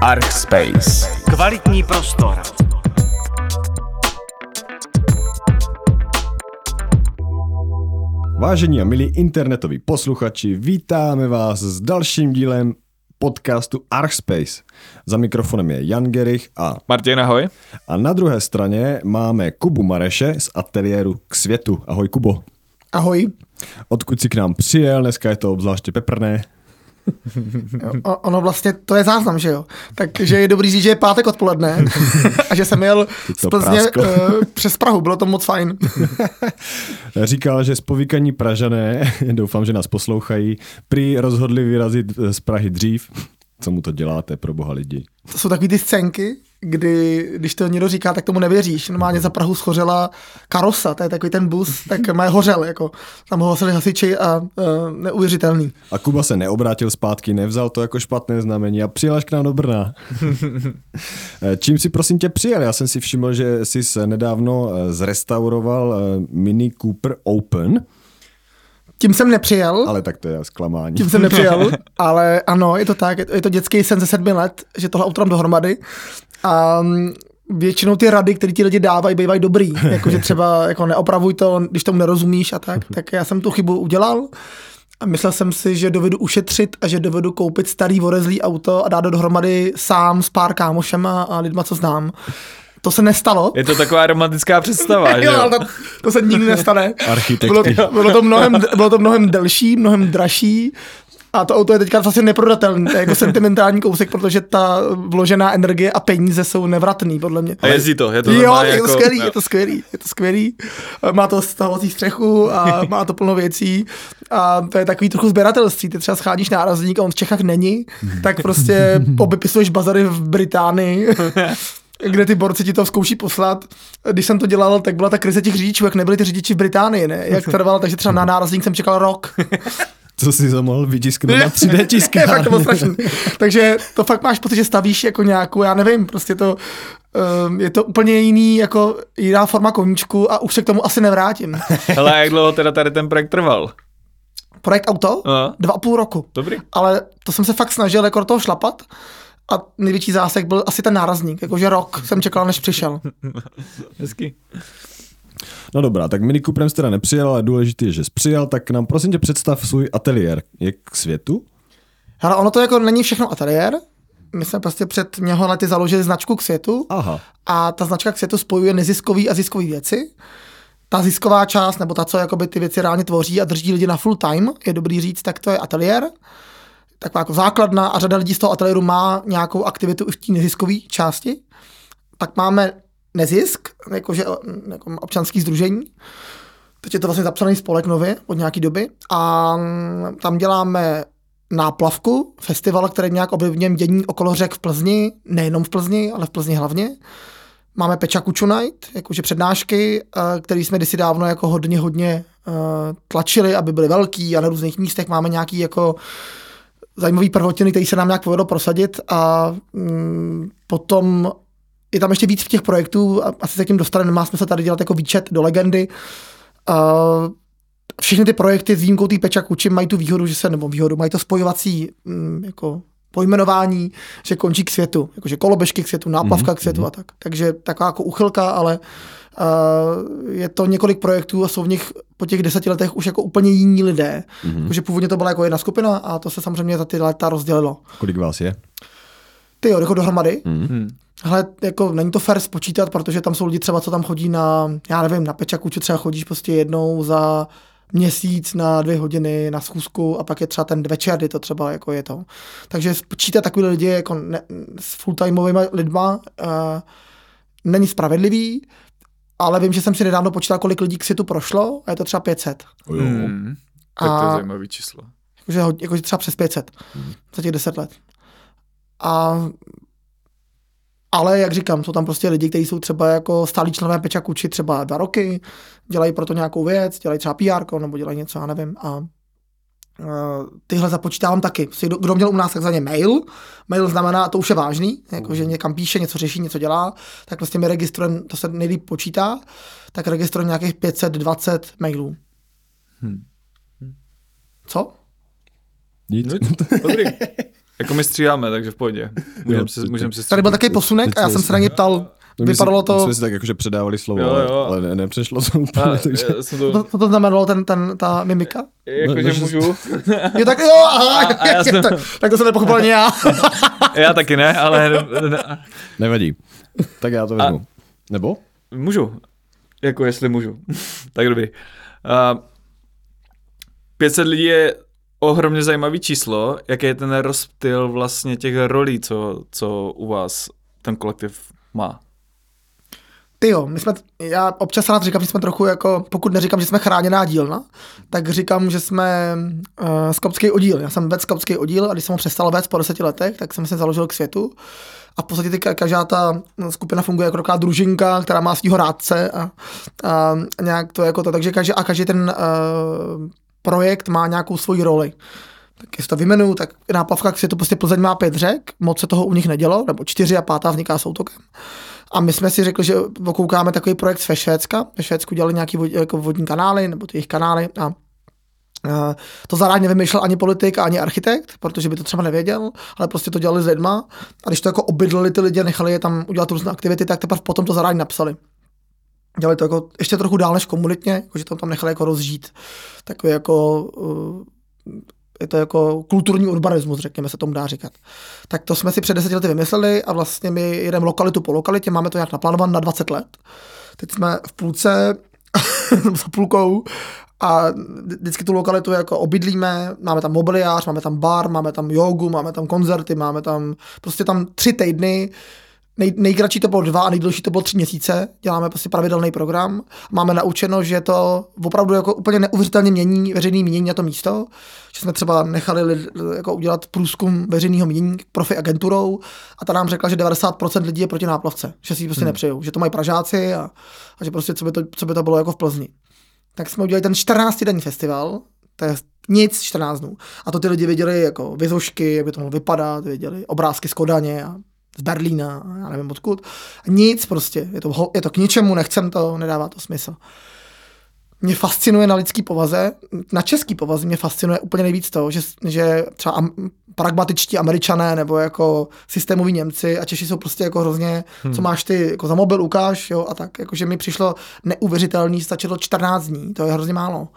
Archspace. Kvalitní prostor. Vážení a milí internetoví posluchači, vítáme vás s dalším dílem podcastu Archspace. Za mikrofonem je Jan Gerich a, Martin, ahoj. a na druhé straně máme Kubu Mareše z ateliéru K světu. Ahoj Kubo. Ahoj. Odkud jsi k nám přijel, dneska je to obzvláště peprné. O, ono vlastně, to je záznam, že jo? Takže je dobrý říct, že je pátek odpoledne a že jsem jel z Plzně uh, přes Prahu, bylo to moc fajn. Říkal, že spovíkaní Pražané, doufám, že nás poslouchají, prý rozhodli vyrazit z Prahy dřív. Co mu to děláte, pro boha lidi? To jsou takový ty scénky, kdy, když to někdo říká, tak tomu nevěříš. Normálně za Prahu schořela karosa, to je takový ten bus, tak má hořel, jako. Tam ho hasili hasiči a uh, neuvěřitelný. A Kuba se neobrátil zpátky, nevzal to jako špatné znamení a přijel až k nám do Brna. Eh, Čím si prosím tě přijel? Já jsem si všiml, že jsi se nedávno eh, zrestauroval eh, Mini Cooper Open, Tím jsem nepřijel, ale tak to je zklamání. tím jsem nepřijel, ale ano, je to tak, je to, dětský sen ze sedmi let, že tohle auto dám dohromady a mm, většinou ty rady, které ti lidi dávají, bývají dobrý, jakože třeba jako neopravuj to, když tomu nerozumíš a tak, tak já jsem tu chybu udělal a myslel jsem si, že dovedu ušetřit a že dovedu koupit starý vorezlý auto a dát do dohromady sám s pár kámošema a lidma, co znám. To se nestalo. Je to taková romantická představa, že Jo, jo? ale to, to se nikdy nestane. Architekti. Bylo, bylo, to mnohem, bylo to mnohem delší, mnohem dražší. A to auto je teďka vlastně neprodatelný, to je jako sentimentální kousek, protože ta vložená energie a peníze jsou nevratný, podle mě. A jezdí to, je to Jo, je to jako, skvělý, jo. je to skvělý, je to skvělý. Má to stahovací střechu a má to plno věcí a to je takový trochu sběratelství. Ty třeba schádíš nárazník a on v Čechách není, tak prostě obepisuješ bazary v Británii, kde ty borci ti to zkouší poslat. Když jsem to dělal, tak byla ta krize těch řidičů, jak nebyli ty řidiči v Británii, ne? Jak trvalo, takže třeba na nárazník jsem čekal rok. Co jsi to mohl vytisknout na 3D Je, fakt tiskárně? to bylo strašný. Takže to fakt máš pocit, že stavíš jako nějakou, já nevím, prostě to, um, je to úplně jiný, jako jiná forma koníčku a už se k tomu asi nevrátím. Hele, a jak dlouho teda tady ten projekt trval? Projekt auto? Aha. Dva a půl roku. Dobrý. Ale to jsem se fakt snažil jako do toho šlapat a největší zásek byl asi ten nárazník, jakože rok jsem čekal, než přišel. Hezky. No dobrá, tak Mini Cooperem jsi teda nepřijel, ale důležité je, že jsi přijel, tak nám prosím tě představ svůj ateliér. Je k světu? Ale ono to jako není všechno ateliér. My jsme prostě před mnoha lety založili značku k světu Aha. a ta značka k světu spojuje neziskový a ziskový věci. Ta zisková část, nebo ta, co jakoby ty věci reálně tvoří a drží lidi na full time, je dobrý říct, tak to je ateliér. Taková jako základna a řada lidí z toho ateliéru má nějakou aktivitu i v té neziskové části. Pak máme nezisk, jakože jako občanský združení. Teď je to vlastně zapsaný spolek nově od nějaký doby a mm, tam děláme náplavku, festival, který nějak ovlivňuje dění okolo řek v Plzni, nejenom v Plzni, ale v Plzni hlavně. Máme Peča Kuču Night, jakože přednášky, eh, které jsme kdysi dávno jako hodně, hodně eh, tlačili, aby byly velký a na různých místech máme nějaký jako zajímavý prvotiny, který se nám nějak povedlo prosadit a mm, potom je tam ještě víc v těch projektů, a asi se k tím dostaneme, nemá smysl tady dělat jako výčet do legendy. Uh, všechny ty projekty s výjimkou té Peča Kuči mají tu výhodu, že se, nebo výhodu, mají to spojovací mm, jako pojmenování, že končí k světu, jakože koloběžky k světu, náplavka k světu a tak. Takže taková jako uchylka, ale uh, je to několik projektů a jsou v nich po těch deseti letech už jako úplně jiní lidé. Mm-hmm. Takže původně to byla jako jedna skupina a to se samozřejmě za ty léta rozdělilo. Kolik vás je? Ty jo, jako dohromady. Hmm. Ale jako není to fér spočítat, protože tam jsou lidi třeba, co tam chodí na, já nevím, na pečaku, či třeba chodíš prostě jednou za měsíc na dvě hodiny na schůzku a pak je třeba ten večer, kdy to třeba jako je to. Takže spočítat takový lidi jako ne, s fulltimeovými lidma uh, není spravedlivý, ale vím, že jsem si nedávno počítal, kolik lidí k světu prošlo a je to třeba 500. O jo. Hmm. Tak to je A- zajímavý číslo. Jakože, jakože třeba přes 500 za těch 10 let. A ale jak říkám, jsou tam prostě lidi, kteří jsou třeba jako stálí členové Peča Kuči třeba dva roky, dělají proto nějakou věc, dělají třeba PR nebo dělají něco, já nevím. A tyhle započítávám taky. Kdo, měl u nás takzvaně mail, mail znamená, to už je vážný, jako že někam píše, něco řeší, něco dělá, tak prostě mi registrujeme, to se nejlíp počítá, tak registrujeme nějakých 520 mailů. Hmm. Co? Nic. Dobrý. Jako my stříháme, takže v pohodě. Můžeme si, můžem si Tady byl stříhat. takový posunek a já jsem se na ně ptal, No, vypadalo si, to, jsme si tak jakože předávali slovo, Jo, ale, jo. ale ne, nepřešlo to úplně, A, takže... jsem to, to, to, to znamenalo ten, ten, ta mimika? jakože No, že- můžu. Jo, tak jo, aha, A- a já jsem- tak, tak to jsem nepochopil ani já. Já taky ne, ale ne, Nevadí. Tak já to vezmu. Nebo? můžu. Jako jestli můžu. tak dobrý. Uh, 500 lidí je ohromně zajímavý číslo. Jaký je ten rozptyl vlastně těch rolí, co, co u vás ten kolektiv má? Ty jo, my jsme, já občas rád říkám, že jsme trochu jako, pokud neříkám, že jsme chráněná dílna, tak říkám, že jsme uh, skopský oddíl. Já jsem vedl skopský oddíl a když jsem ho přestal vést po deseti letech, tak jsem se založil k světu. A v podstatě ty, každá ta skupina funguje jako taková družinka, která má svého rádce a, a nějak to jako to. Takže každý, a každý ten uh, projekt má nějakou svoji roli. Tak jestli to vymenuju, tak náplavka k světu prostě Plzeň má pět řek, moc se toho u nich nedělo, nebo čtyři a pátá vzniká soutokem. A my jsme si řekli, že okoukáme takový projekt ve Švédska. Ve Švédsku dělali nějaký vod, jako vodní kanály, nebo ty jejich kanály a a to zároveň nevymýšlel ani politik, ani architekt, protože by to třeba nevěděl, ale prostě to dělali s lidma. A když to jako obydlili ty lidi nechali je tam udělat různé aktivity, tak teprve potom to zároveň napsali. Dělali to jako ještě trochu dál než komunitně, jako že to tam nechali jako rozžít. Takový jako uh, je to jako kulturní urbanismus, řekněme se tomu dá říkat. Tak to jsme si před deseti lety vymysleli a vlastně my jedeme lokalitu po lokalitě, máme to nějak naplánovat na 20 let. Teď jsme v půlce za půlkou a vždycky tu lokalitu jako obydlíme, máme tam mobiliář, máme tam bar, máme tam jogu, máme tam koncerty, máme tam prostě tam tři týdny, Nej, nejkratší to bylo dva a nejdelší to bylo tři měsíce. Děláme prostě pravidelný program. Máme naučeno, že to opravdu jako úplně neuvěřitelně mění veřejný mínění na to místo. Že jsme třeba nechali lid, jako udělat průzkum veřejného mínění profi agenturou a ta nám řekla, že 90% lidí je proti náplavce. Že si ji prostě hmm. nepřejou. Že to mají Pražáci a, a že prostě co by, to, co by to bylo jako v Plzni. Tak jsme udělali ten 14 denní festival, to je nic 14 dnů. A to ty lidi viděli jako vizušky, jak by to mohlo vypadat, viděli obrázky z Kodaně a z Berlína, já nevím odkud. Nic prostě, je to, je to k ničemu, nechcem to, nedává to smysl. Mě fascinuje na lidský povaze, na český povaze mě fascinuje úplně nejvíc to, že, že třeba am, pragmatičtí američané nebo jako systémoví Němci a Češi jsou prostě jako hrozně, hmm. co máš ty, jako za mobil ukáž, jo, a tak, jakože mi přišlo neuvěřitelný, stačilo 14 dní, to je hrozně málo.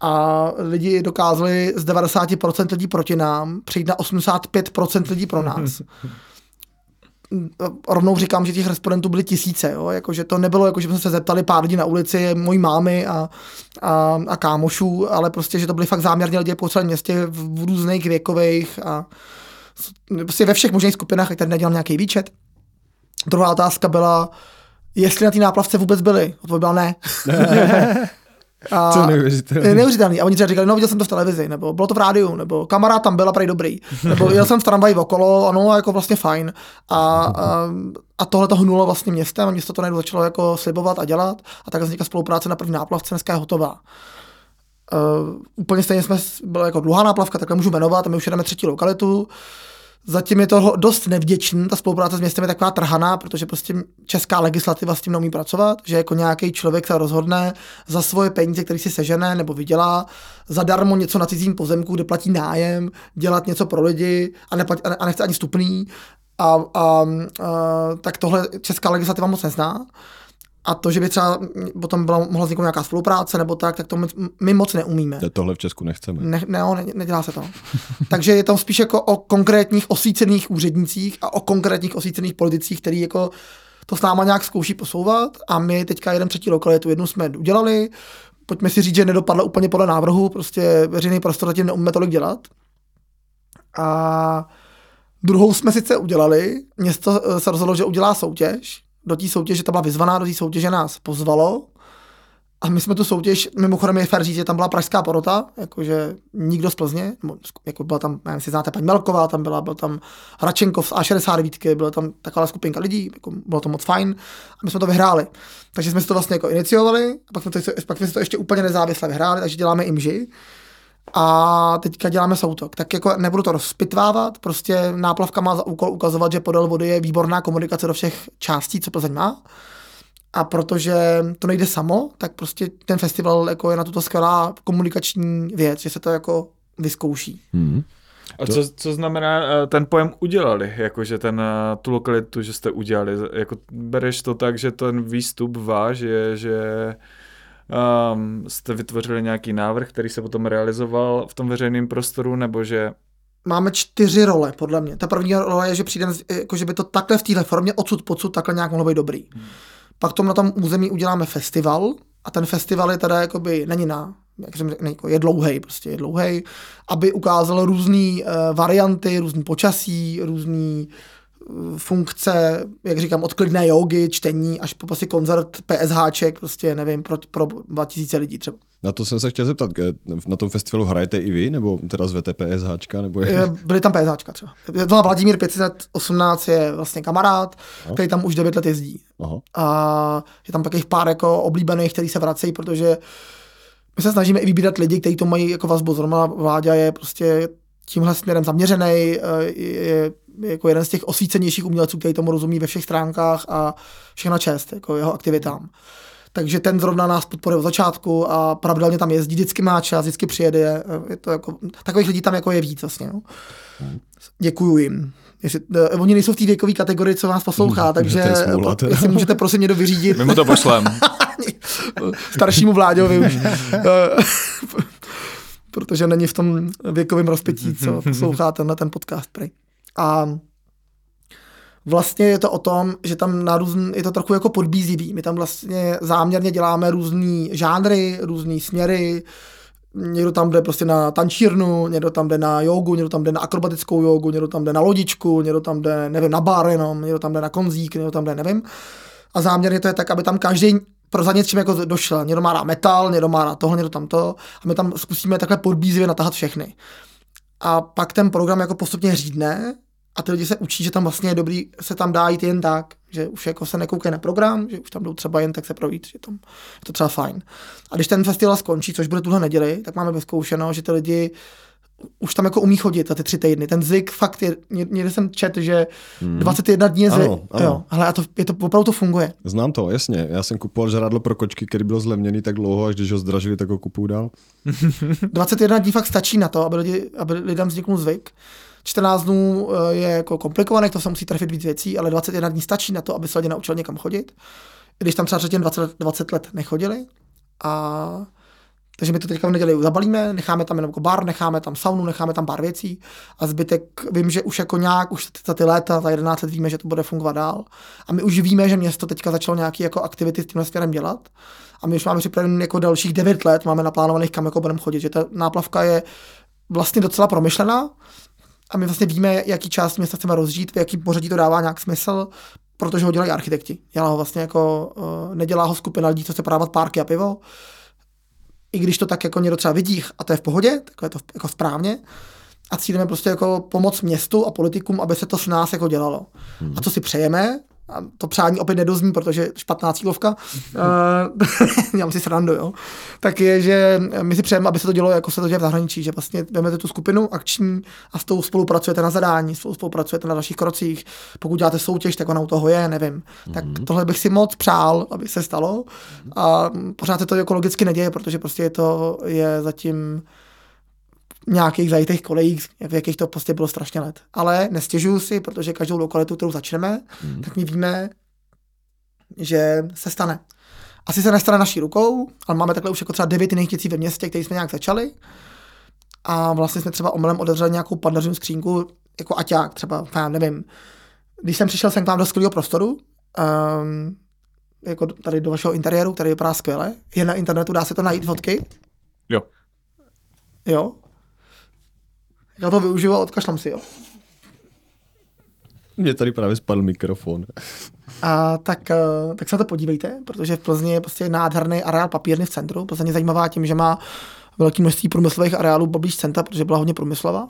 A lidi dokázali z 90% lidí proti nám přejít na 85% lidí pro nás rovnou říkám, že těch respondentů byly tisíce, jo? Jako, že to nebylo, jako, že jsme se zeptali pár lidí na ulici, mojí mámy a, a, a kámošů, ale prostě, že to byly fakt záměrně lidi po celém městě v, různých věkových a prostě ve všech možných skupinách, jak tady nedělám nějaký výčet. Druhá otázka byla, jestli na té náplavce vůbec byli. Odpověď byla ne. A Co neuvěřitelný. Neuvěřitelný. A oni třeba říkali, no viděl jsem to v televizi, nebo bylo to v rádiu, nebo kamarád tam byl a prej dobrý, nebo jel jsem v tramvaji okolo, ano, jako vlastně fajn. A, a, a tohle to hnulo vlastně městem a město to najednou začalo jako slibovat a dělat a tak vznikla spolupráce na první náplavce, dneska je hotová. Uh, úplně stejně jsme, byla jako dlouhá náplavka, takhle můžu jmenovat a my už jedeme třetí lokalitu. Zatím je to dost nevděčný, ta spolupráce s městem je taková trhaná, protože prostě česká legislativa s tím neumí pracovat, že jako nějaký člověk se rozhodne za svoje peníze, který si sežene nebo vydělá, zadarmo něco na cizím pozemku, kde platí nájem, dělat něco pro lidi a, neplatí, a nechce ani stupný. A, a, a, tak tohle česká legislativa moc nezná. A to, že by třeba potom byla, mohla vzniknout nějaká spolupráce nebo tak, tak to my, my moc neumíme. Tohle v Česku nechceme. Ne, ne, ne nedělá se to. Takže je tam spíš jako o konkrétních osvícených úřednicích a o konkrétních osvícených politicích, který jako to s náma nějak zkouší posouvat a my teďka jeden třetí lokalitu, jednu jsme udělali, pojďme si říct, že nedopadla úplně podle návrhu, prostě veřejný prostor zatím neumíme tolik dělat. A druhou jsme sice udělali, město se rozhodlo, že udělá soutěž, do té soutěže, ta byla vyzvaná, do té soutěže nás pozvalo. A my jsme tu soutěž, mimochodem je fér říct, že tam byla pražská porota, jakože nikdo z Plzně, jako byla tam, nevím, si znáte paní Melková, tam byla, byl tam Hračenkov z A69, byla tam taková skupinka lidí, jako bylo to moc fajn. A my jsme to vyhráli. Takže jsme si to vlastně jako iniciovali a pak jsme, to, pak jsme to ještě úplně nezávisle vyhráli, takže děláme imži a teďka děláme soutok. Tak jako nebudu to rozpitvávat, prostě náplavka má za úkol ukazovat, že podél vody je výborná komunikace do všech částí, co Plzeň má. A protože to nejde samo, tak prostě ten festival jako je na tuto skvělá komunikační věc, že se to jako vyzkouší. Hmm. A co, co znamená eh, ten pojem udělali, jakože ten, eh, tu lokalitu, že jste udělali, jako bereš to tak, že ten výstup váš je, že um, jste vytvořili nějaký návrh, který se potom realizoval v tom veřejném prostoru, nebo že máme čtyři role, podle mě. Ta první role je, že přijde, jako že by to takhle v téhle formě odsud pocud takhle nějak mohlo být dobrý. Hmm. Pak tom na tom území uděláme festival a ten festival je teda jakoby, není na, jak jsem řekl, jako je dlouhý, prostě je dlouhý, aby ukázal různé uh, varianty, různý počasí, různý funkce, jak říkám, od klidné jogy, čtení, až po prostě koncert PSHček, prostě nevím, pro, pro 2000 lidí třeba. Na to jsem se chtěl zeptat, na tom festivalu hrajete i vy, nebo teda zvete PSHčka? Nebo je... Byli tam PSHčka třeba. To Vladimír 518 je vlastně kamarád, Aha. který tam už 9 let jezdí. Aha. A je tam takových pár jako oblíbených, který se vracejí, protože my se snažíme i vybírat lidi, kteří to mají jako vazbu. Zrovna Vláďa je prostě tímhle směrem zaměřený, je jako jeden z těch osvícenějších umělců, který tomu rozumí ve všech stránkách a všechna čest jako jeho aktivitám. Takže ten zrovna nás podporuje od začátku a pravidelně tam jezdí, vždycky má čas, vždycky přijede. Je to jako, takových lidí tam jako je víc vlastně. No. Děkuju jim. Jestli, uh, oni nejsou v té věkové kategorii, co vás poslouchá, hmm, takže smůla, jestli můžete prosím někdo vyřídit. My mu to pošlem. Staršímu vláďovi už. protože není v tom věkovém rozpětí, co poslouchá tenhle ten podcast. Prej. A vlastně je to o tom, že tam na různ, je to trochu jako podbízivý. My tam vlastně záměrně děláme různý žánry, různý směry, někdo tam jde prostě na tančírnu, někdo tam jde na jogu, někdo tam jde na akrobatickou jogu, někdo tam jde na lodičku, někdo tam jde, nevím, na bar jenom, někdo tam jde na konzík, někdo tam jde, nevím. A záměrně to je tak, aby tam každý pro za něčím jako došel. Někdo má rád metal, někdo má rád tohle, někdo tam to. A my tam zkusíme takhle podbízivě natahat všechny. A pak ten program jako postupně řídne a ty lidi se učí, že tam vlastně je dobrý se tam dá jít jen tak, že už jako se nekoukají na program, že už tam jdou třeba jen tak se projít, že tam je to třeba fajn. A když ten festival skončí, což bude tuhle neděli, tak máme vyzkoušeno, že ty lidi už tam jako umí chodit za ty tři týdny. Ten zvyk fakt je, někde jsem čet, že hmm. 21 dní je zvyk. Ano, ano. Jo, hele, a to, je to, opravdu to funguje. Znám to, jasně. Já jsem kupoval žrádlo pro kočky, který byl zlevněný tak dlouho, až když ho zdražili, tak ho kupuju dál. 21 dní fakt stačí na to, aby, lidi, aby lidem vzniknul zvyk. 14 dnů eh, je jako komplikované, to se musí trefit víc věcí, ale 21 dní stačí na to, aby se lidi naučili někam chodit. Když tam třeba předtím 20, 20 let nechodili. A takže my to teďka v neděli zabalíme, necháme tam jenom jako bar, necháme tam saunu, necháme tam pár věcí a zbytek vím, že už jako nějak, už za ty léta, za 11 let víme, že to bude fungovat dál. A my už víme, že město teďka začalo nějaké jako aktivity s tímhle směrem dělat. A my už máme připravený jako dalších 9 let, máme naplánovaných, kam jako budeme chodit, že ta náplavka je vlastně docela promyšlená a my vlastně víme, jaký část města chceme rozžít, v jaký pořadí to dává nějak smysl, protože ho dělají architekti. Dělá ho vlastně jako, uh, nedělá ho skupina lidí, co chce prodávat párky a pivo, i když to tak jako někdo třeba vidí a to je v pohodě, tak je to jako správně, a cílem je prostě jako pomoc městu a politikům, aby se to s nás jako dělalo. Hmm. A co si přejeme, a to přání opět nedozní, protože špatná cílovka, uh, si srandu, jo, tak je, že my si přejeme, aby se to dělo, jako se to děje v zahraničí, že vlastně vezmete tu skupinu akční a s tou spolupracujete na zadání, spolupracujete na dalších krocích. Pokud děláte soutěž, tak ona u toho je, nevím. Tak mm-hmm. tohle bych si moc přál, aby se stalo. A pořád se to jako logicky neděje, protože prostě to je zatím nějakých zajitých kolejích, v jakých to prostě bylo strašně let. Ale nestěžuju si, protože každou lokalitu, kterou začneme, hmm. tak my víme, že se stane. Asi se nestane naší rukou, ale máme takhle už jako třeba devět jiných věcí ve městě, které jsme nějak začali. A vlastně jsme třeba omylem otevřeli nějakou pandařinu skřínku, jako aťák třeba, já nevím. Když jsem přišel sem k vám do skvělého prostoru, um, jako tady do vašeho interiéru, který vypadá skvěle, je na internetu, dá se to najít fotky? Jo. Jo, já to využiju a odkašlám si, jo. Mně tady právě spadl mikrofon. A tak, eh, tak se na to podívejte, protože v Plzni je prostě nádherný areál papírny v centru. Plzeň je zajímavá tím, že má velké množství průmyslových areálů poblíž centra, protože byla hodně průmyslová.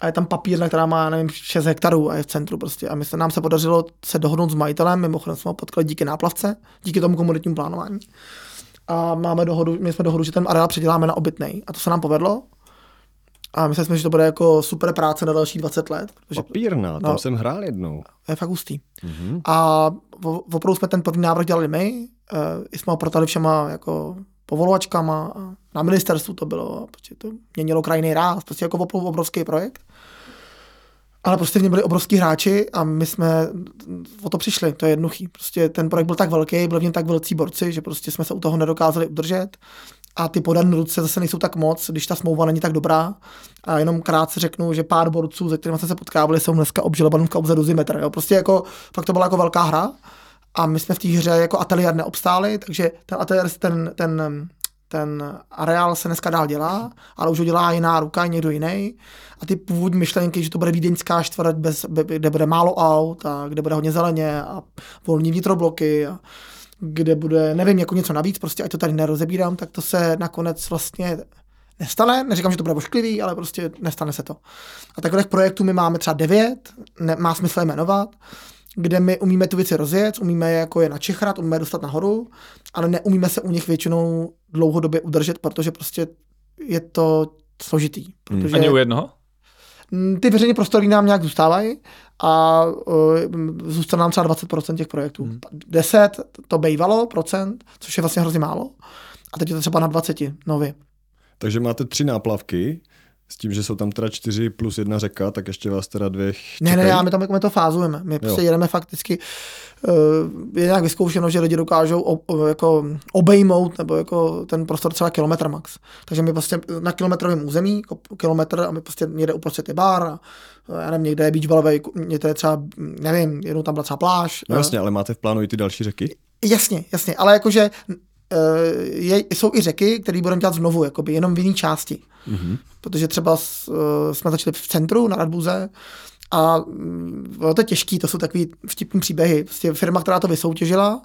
A je tam papírna, která má, nevím, 6 hektarů a je v centru prostě. A my se nám se podařilo se dohodnout s majitelem, mimochodem jsme ho potkali díky náplavce, díky tomu komunitnímu plánování. A máme dohodu, my jsme dohodu, že ten areál předěláme na obytnej. A to se nám povedlo. A mysleli jsme, že to bude jako super práce na další 20 let. Protože, Papírna, tam no, jsem hrál jednou. Je fakt hustý. Mm-hmm. A opravdu jsme ten první návrh dělali my, uh, jsme ho protali všema jako povolovačkama a na ministerstvu to bylo, a prostě to měnilo krajiny ráz, prostě jako opravdu obrovský projekt. Ale prostě v něm byli obrovský hráči a my jsme o to přišli, to je jednoduchý. Prostě ten projekt byl tak velký, byli v něm tak velcí borci, že prostě jsme se u toho nedokázali udržet a ty podané ruce zase nejsou tak moc, když ta smlouva není tak dobrá. A jenom krátce řeknu, že pár borců, se kterými jsme se potkávali, jsou dneska obžalovaný v kauze Dozimetr. Jo. Prostě jako, fakt to byla jako velká hra a my jsme v té hře jako ateliér neobstáli, takže ten ateliér, ten, ten, ten areál se dneska dál dělá, ale už ho dělá jiná ruka, někdo jiný. A ty původní myšlenky, že to bude vídeňská čtvrť, bez, kde bude málo aut a kde bude hodně zeleně a volní vnitrobloky a kde bude, nevím, jako něco navíc, prostě ať to tady nerozebírám, tak to se nakonec vlastně nestane. Neříkám, že to bude ošklivý, ale prostě nestane se to. A takových projektů my máme třeba devět, ne, má smysl je jmenovat, kde my umíme tu věci rozjet, umíme je jako je načechrat, umíme je dostat nahoru, ale neumíme se u nich většinou dlouhodobě udržet, protože prostě je to složitý. Protože... Ani u jednoho? Ty veřejné prostory nám nějak zůstávají a uh, zůstane nám třeba 20% těch projektů. Hmm. 10 to bývalo procent, což je vlastně hrozně málo. A teď je to třeba na 20 nově. Takže máte tři náplavky, s tím, že jsou tam teda čtyři plus jedna řeka, tak ještě vás teda dvě čekají. Ne, ne, já my tam jako my to fázujeme. My prostě jo. jedeme fakticky, uh, je nějak vyzkoušeno, že lidi dokážou o, jako obejmout nebo jako ten prostor třeba kilometr max. Takže my prostě na kilometrovém území, jako kilometr a my prostě někde uprostřed je bar a já nevím, někde je beach ballway, někde je třeba, nevím, jednou tam byla třeba pláž. No jasně, ale máte v plánu i ty další řeky? Jasně, jasně, ale jakože Eh, je, jsou i řeky, které budeme dělat znovu, jakoby jenom v jiné části. Mm-hmm. Protože třeba uh, jsme začali v centru na Radbuze a um, to je těžký, to jsou takový vtipní příběhy. Prostě firma, která to vysoutěžila,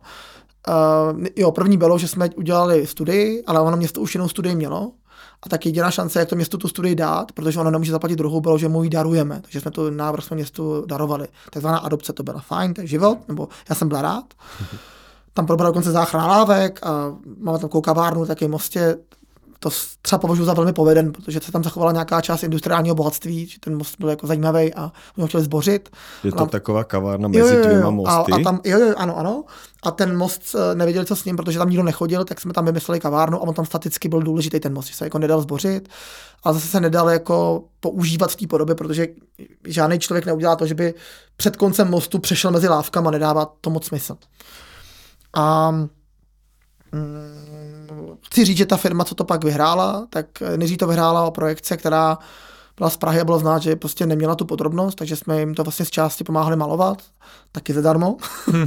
uh, jo, první bylo, že jsme udělali studii, ale ono město už jinou studii mělo. A tak jediná šance, jak to město tu studii dát, protože ono nemůže zaplatit druhou, bylo, že mu ji darujeme. Takže jsme to návrh jsme městu darovali. Takzvaná adopce to byla fajn, to je život, nebo já jsem byl rád. Mm-hmm tam probral dokonce záchrana lávek a máme tam kavárnu, taky mostě. To třeba považuji za velmi poveden, protože se tam zachovala nějaká část industriálního bohatství, že ten most byl jako zajímavý a oni ho chtěli zbořit. Je to tam, taková kavárna mezi jo, jo, jo, dvěma mosty? A, a tam, jo, jo, ano, ano. A ten most eh, nevěděli, co s ním, protože tam nikdo nechodil, tak jsme tam vymysleli kavárnu a on tam staticky byl důležitý ten most, že se jako nedal zbořit. A zase se nedal jako používat v té podobě, protože žádný člověk neudělá to, že by před koncem mostu přešel mezi lávkama, nedává to moc smysl. A chci říct, že ta firma, co to pak vyhrála, tak nejdřív to vyhrála o projekce, která byla z Prahy a bylo znát, že prostě neměla tu podrobnost, takže jsme jim to vlastně z části pomáhali malovat, taky zadarmo.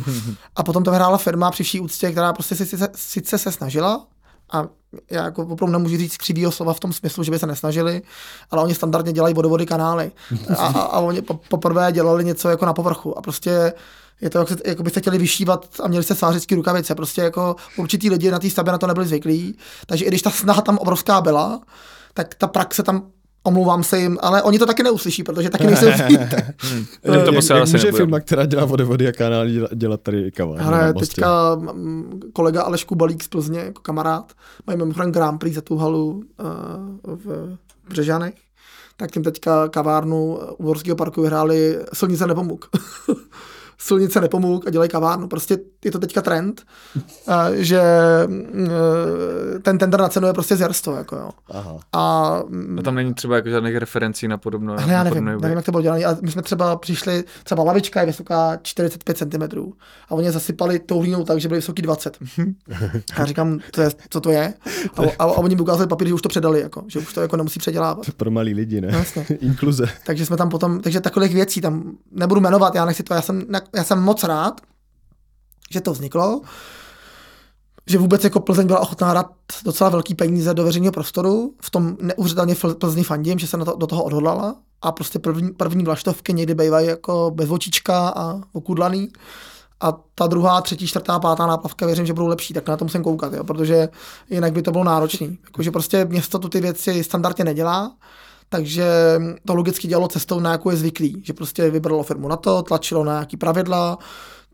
a potom to vyhrála firma při vší úctě, která prostě si, sice, sice se snažila, a já jako opravdu nemůžu říct křivýho slova v tom smyslu, že by se nesnažili, ale oni standardně dělají vodovody kanály. A, a, a oni poprvé dělali něco jako na povrchu. A prostě je to, jak, se, jako byste chtěli vyšívat a měli jste svářický rukavice. Prostě jako určitý lidi na té stavbě na to nebyli zvyklí. Takže i když ta snaha tam obrovská byla, tak ta praxe tam omlouvám se jim, ale oni to taky neuslyší, protože taky nejsou hmm. to jak, jak může firma, která dělá vodovody a kanál dělat tady kavárnu Ale teďka kolega Aleš Kubalík z Plzně, jako kamarád, mají mimochodem Grand Prix za tu halu uh, v Břežanech, tak tím teďka kavárnu u Vorského parku vyhráli Silnice nepomuk. silnice nepomůk a dělají kavárnu. Prostě je to teďka trend, že e, ten tender na cenu je prostě zjerstvo. Jako jo. Aha. A, a tam není třeba jako žádných referencí na podobnou. Ale já nevím, nevím, jak to bylo dělané. A my jsme třeba přišli, třeba lavička je vysoká 45 cm a oni zasypali tou hlínou tak, že byly vysoký 20. a já říkám, to je, co to je? A, a, a oni mi ukázali papír, že už to předali, jako, že už to jako nemusí předělávat. Pro malý lidi, ne? Vlastně. Inkluze. Takže jsme tam potom, takže takových věcí tam nebudu jmenovat, já nechci to, já jsem, já jsem moc rád, že to vzniklo, že vůbec jako Plzeň byla ochotná dát docela velký peníze do veřejného prostoru, v tom neuvěřitelně Plzni fandím, že se na to, do toho odhodlala. A prostě první, první vlaštovky někdy bývají jako bez očička a okudlaný. A ta druhá, třetí, čtvrtá, pátá náplavka věřím, že budou lepší, tak na to musím koukat, jo, protože jinak by to bylo náročné. Jakože prostě město tu ty věci standardně nedělá, takže to logicky dělalo cestou, na jakou je zvyklý, že prostě vybralo firmu na to, tlačilo na nějaký pravidla,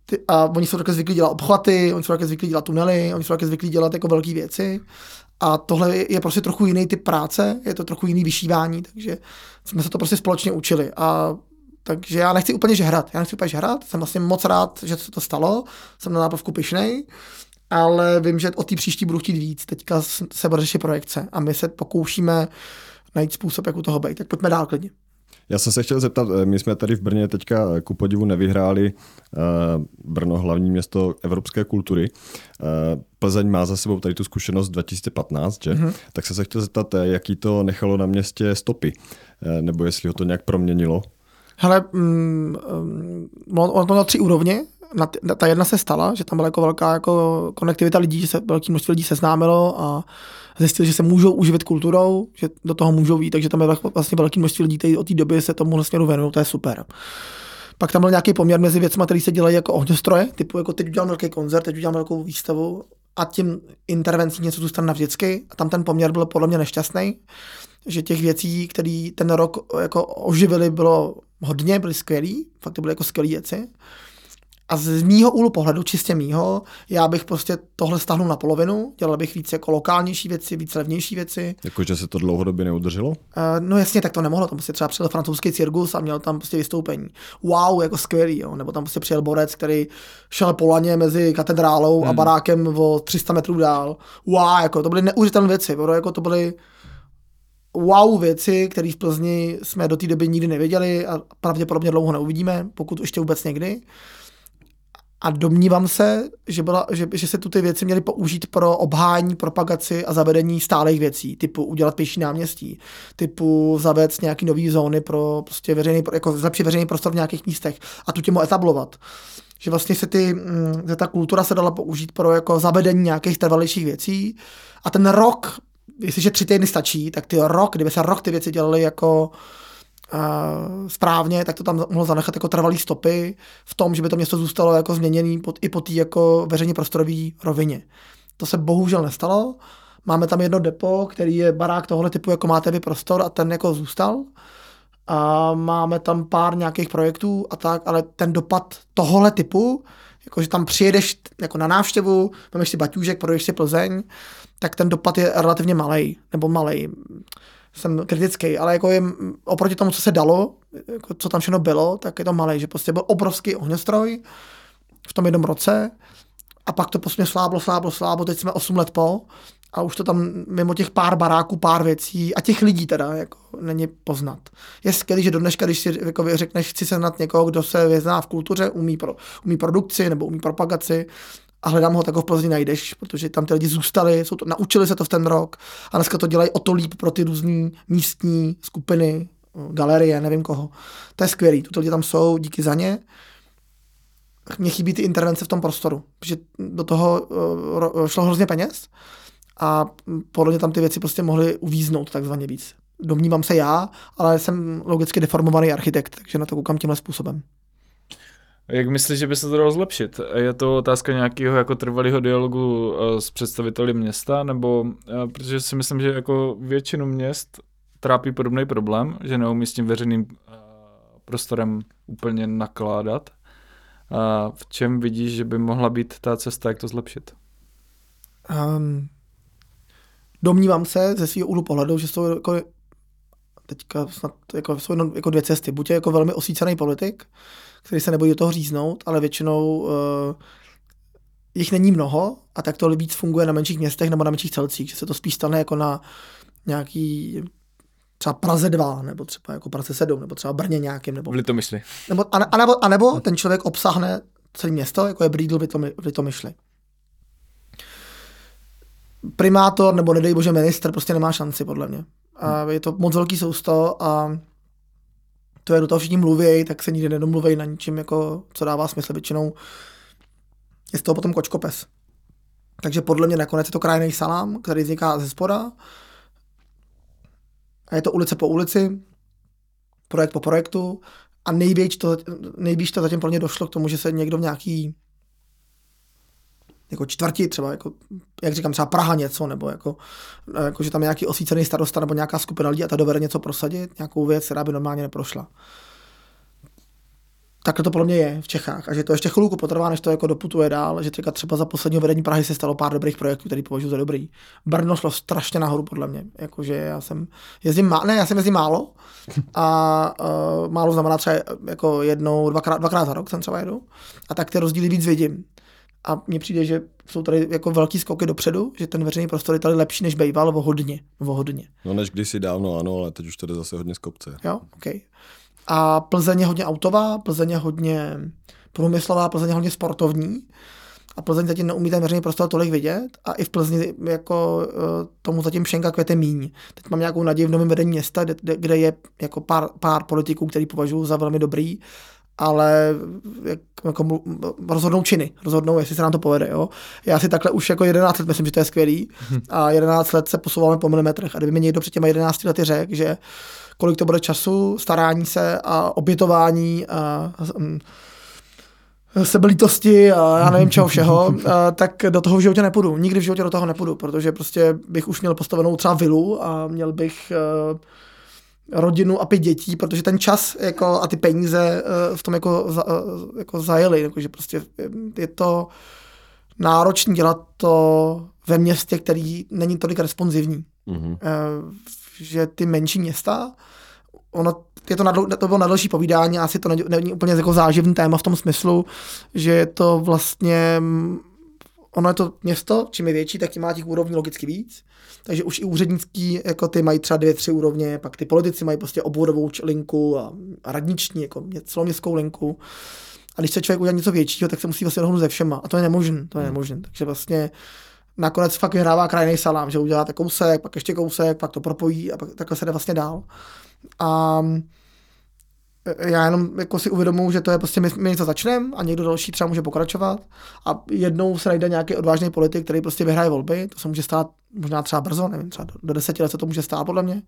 ty, a oni jsou také zvyklí dělat obchvaty, oni jsou také zvyklí dělat tunely, oni jsou také zvyklí dělat jako velké věci. A tohle je prostě trochu jiný typ práce, je to trochu jiný vyšívání, takže jsme se to prostě společně učili. A takže já nechci úplně žehrat, já nechci úplně žehrat, jsem vlastně moc rád, že se to stalo, jsem na náplavku pišnej ale vím, že o té příští budu chtít víc. Teďka se bude řešit projekce a my se pokoušíme najít způsob, jak u toho být. Tak pojďme dál klidně. Já jsem se chtěl zeptat, eh, my jsme tady v Brně teďka eh, ku podivu nevyhráli uh, Brno, hlavní město evropské kultury. Plzeň má za sebou tady tu zkušenost 2015, že? Mm-hmm. Tak jsem se chtěl zeptat, jaký to nechalo na městě stopy, nebo jestli ho to nějak proměnilo. Hele, mm, um, ono to na tři úrovně. Na, ta jedna se stala, že tam byla jako velká jako konektivita lidí, že se velký množství lidí seznámilo a zjistili, že se můžou uživit kulturou, že do toho můžou jít, takže tam je vlastně velký množství lidí, kteří od té doby se tomu směru věnují, to je super. Pak tam byl nějaký poměr mezi věcmi, které se dělají jako ohňostroje, typu jako teď udělám velký koncert, teď udělám velkou výstavu a tím intervencí něco zůstane navždycky. A tam ten poměr byl podle mě nešťastný, že těch věcí, které ten rok jako oživili, bylo hodně, byly skvělý, fakt to byly jako skvělé věci. A z mýho úhlu pohledu, čistě mýho, já bych prostě tohle stáhnul na polovinu, dělal bych víc jako lokálnější věci, víc levnější věci. Jakože se to dlouhodobě neudrželo? Uh, no jasně, tak to nemohlo. Tam prostě třeba přijel francouzský cirkus a měl tam prostě vystoupení. Wow, jako skvělý, jo. Nebo tam prostě přijel borec, který šel po laně mezi katedrálou hmm. a barákem o 300 metrů dál. Wow, jako to byly neuvěřitelné věci. Bro, jako to byly wow věci, které v Plzni jsme do té doby nikdy nevěděli a pravděpodobně dlouho neuvidíme, pokud ještě vůbec někdy. A domnívám se, že, byla, že, že se tu ty věci měly použít pro obhájení, propagaci a zavedení stálých věcí, typu udělat pěší náměstí, typu zavést nějaký nový zóny pro prostě veřejný, jako zlepšit veřejný prostor v nějakých místech a tu těmu etablovat. Že vlastně se ty, mm, že ta kultura se dala použít pro jako zavedení nějakých trvalějších věcí a ten rok, jestliže tři týdny stačí, tak ty rok, kdyby se rok ty věci dělaly jako správně, tak to tam mohlo zanechat jako trvalý stopy v tom, že by to město zůstalo jako změněný pod, i po té jako veřejně prostorové rovině. To se bohužel nestalo. Máme tam jedno depo, který je barák tohle typu, jako máte vy prostor a ten jako zůstal. A máme tam pár nějakých projektů a tak, ale ten dopad tohle typu, jako že tam přijedeš jako na návštěvu, máš si baťůžek, projdeš si Plzeň, tak ten dopad je relativně malý, nebo malý jsem kritický, ale jako je, oproti tomu, co se dalo, jako co tam všechno bylo, tak je to malé, že prostě byl obrovský ohňostroj v tom jednom roce a pak to prostě sláblo, sláblo, sláblo, teď jsme 8 let po a už to tam mimo těch pár baráků, pár věcí a těch lidí teda jako není poznat. Je skvělé, že do dneška, když si jako řekneš, chci se nad někoho, kdo se vyzná v kultuře, umí, pro, umí produkci nebo umí propagaci, a hledám ho, tak ho v Plzni najdeš, protože tam ty lidi zůstali, jsou to, naučili se to v ten rok a dneska to dělají o to líp pro ty různé místní skupiny, galerie, nevím koho. To je skvělý, tu lidi tam jsou, díky za ně. Mně chybí ty intervence v tom prostoru, protože do toho uh, šlo hrozně peněz a podle mě tam ty věci prostě mohly uvíznout takzvaně víc. Domnívám se já, ale jsem logicky deformovaný architekt, takže na to koukám tímhle způsobem. Jak myslíš, že by se to dalo zlepšit? Je to otázka nějakého jako trvalého dialogu eh, s představiteli města, nebo eh, protože si myslím, že jako většinu měst trápí podobný problém, že neumí s tím veřejným eh, prostorem úplně nakládat. A v čem vidíš, že by mohla být ta cesta, jak to zlepšit? Um, domnívám se ze svého úhlu pohledu, že jsou jako teďka snad jako, jsou jenom jako dvě cesty. Buď je jako velmi osvícený politik, který se nebojí do toho říznout, ale většinou uh, jich není mnoho a tak to víc funguje na menších městech nebo na menších celcích, že se to spíš stane jako na nějaký třeba Praze 2, nebo třeba jako Praze 7, nebo třeba Brně nějakým. Nebo, v Litomyšli. Nebo, a, a, nebo, a nebo ten člověk obsahne celé město, jako je Brýdl v Litomyšli. Primátor nebo nedej bože minister prostě nemá šanci, podle mě. A je to moc velký sousto a to je do toho všichni mluví, tak se nikdy nedomluví na ničím, jako, co dává smysl většinou. Je z toho potom kočkopes. Takže podle mě nakonec je to krajný salám, který vzniká ze spoda. A je to ulice po ulici, projekt po projektu. A nejvíc to, nejvíc to zatím pro ně došlo k tomu, že se někdo v nějaký jako čtvrti, třeba jako, jak říkám, třeba Praha něco, nebo jako, jako že tam je nějaký osvícený starosta nebo nějaká skupina lidí a ta dovede něco prosadit, nějakou věc, která by normálně neprošla. Takhle to podle mě je v Čechách a že to ještě chvilku potrvá, než to jako doputuje dál, že třeba, třeba za posledního vedení Prahy se stalo pár dobrých projektů, který považuji za dobrý. Brno šlo strašně nahoru podle mě, jakože já jsem jezdím, má, ne, já jsem jezdím málo a uh, málo znamená třeba jako jednou, dvakrát, dvakrát za rok jsem třeba jedu a tak ty rozdíly víc vidím A mně přijde, že jsou tady jako velký skoky dopředu, že ten veřejný prostor je tady lepší než býval o hodně. O hodně. No než kdysi dávno, ano, ale teď už jde zase hodně z kopce. Jo, OK. A Plzeň je hodně autová, Plzeň je hodně průmyslová, Plzeň je hodně sportovní. A Plzeň zatím neumí ten veřejný prostor tolik vidět a i v Plzni jako eh, tomu zatím šenka kvete míň. Teď mám nějakou naději v novém vedení města, kde, kde je jako pár, pár politiků, který považuji za velmi dobrý, ale jak, jako rozhodnou činy, rozhodnou, jestli se nám to povede. Jo? Já si takhle už jako 11 let myslím, že to je skvělý a 11 let se posouváme po milimetrech a kdyby mi někdo před těma 11 lety řekl, že kolik to bude času, starání se a obětování a, mm, sebelítosti a já nevím čeho všeho, a, tak do toho v životě nepůjdu. Nikdy v životě do toho nepůjdu, protože prostě bych už měl postavenou třeba vilu a měl bych uh, rodinu a pět dětí, protože ten čas jako, a ty peníze uh, v tom jako, za, uh, jako zajeli. Jako, že prostě je to náročné dělat to ve městě, který není tolik responsivní. Mm-hmm. Že ty menší města, ono je to, na, to bylo na další povídání, asi to není, není úplně jako záživný téma v tom smyslu, že je to vlastně, ono je to město, čím je větší, tak tím má těch úrovní logicky víc, takže už i úřednický, jako ty mají třeba dvě, tři úrovně, pak ty politici mají prostě obvodovou linku a, a radniční, jako celoměstskou linku. A když se člověk udělá něco většího, tak se musí vlastně dohodnout se všema. A to je nemožné, to je nemožné. Takže vlastně nakonec fakt vyhrává krajný salám, že uděláte kousek, pak ještě kousek, pak to propojí a pak takhle se jde vlastně dál. A já jenom jako si uvědomuji, že to je prostě, my, my něco začneme a někdo další třeba může pokračovat. A jednou se najde nějaký odvážný politik, který prostě vyhraje volby, to se může stát možná třeba brzo, nevím, třeba do, do deseti let se to může stát podle mě.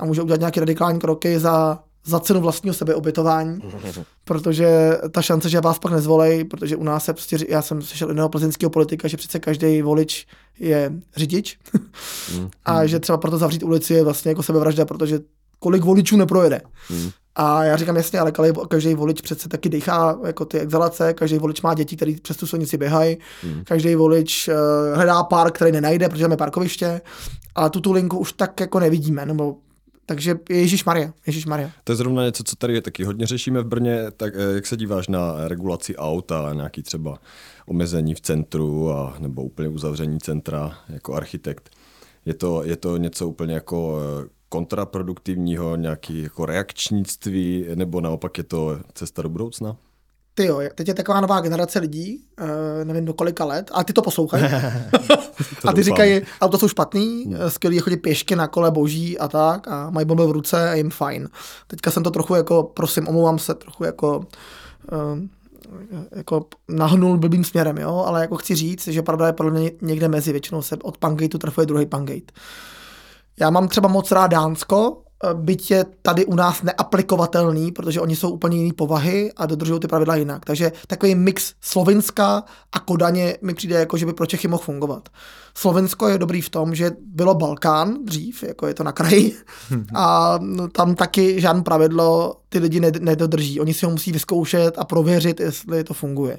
A může udělat nějaké radikální kroky za, za cenu vlastního sebeobětování, protože ta šance, že vás pak nezvolej, protože u nás se prostě, já jsem slyšel jiného plzeňského politika, že přece každý volič je řidič. A že třeba proto zavřít ulici je vlastně jako sebevražda, protože kolik voličů neprojede. Mm. A já říkám jasně, ale každý volič přece taky dýchá jako ty exhalace, každý volič má děti, který přes tu silnici běhají, Mm. každý volič uh, hledá park, který nenajde, protože tam je parkoviště, ale tu tu linku už tak jako nevidíme, nebo takže Ježíš Maria, Ježíš Maria. To je zrovna něco, co tady taky hodně řešíme v Brně, tak eh, jak se díváš na regulaci aut a nějaký třeba omezení v centru a nebo úplně uzavření centra jako architekt. Je to, je to něco úplně jako eh, kontraproduktivního, nějaký jako reakčnictví, nebo naopak je to cesta do budoucna? Ty jo, teď je taková nová generace lidí, uh, nevím do kolika let, ale ty to poslouchají. a ty říkají, auto jsou špatný, hmm. skvělý chodí pěšky na kole boží a tak a mají bomby v ruce a jim fajn. Teďka jsem to trochu jako, prosím, omlouvám se, trochu jako uh, jako nahnul blbým směrem, jo, ale jako chci říct, že pravda je podle mě někde mezi, většinou se od Pangate trefuje druhý Pangate. Já mám třeba moc rád Dánsko, byť je tady u nás neaplikovatelný, protože oni jsou úplně jiný povahy a dodržují ty pravidla jinak. Takže takový mix Slovenska a Kodaně mi přijde jako, že by pro Čechy mohl fungovat. Slovensko je dobrý v tom, že bylo Balkán dřív, jako je to na kraji, a tam taky žádné pravidlo ty lidi nedodrží. Oni si ho musí vyzkoušet a prověřit, jestli to funguje.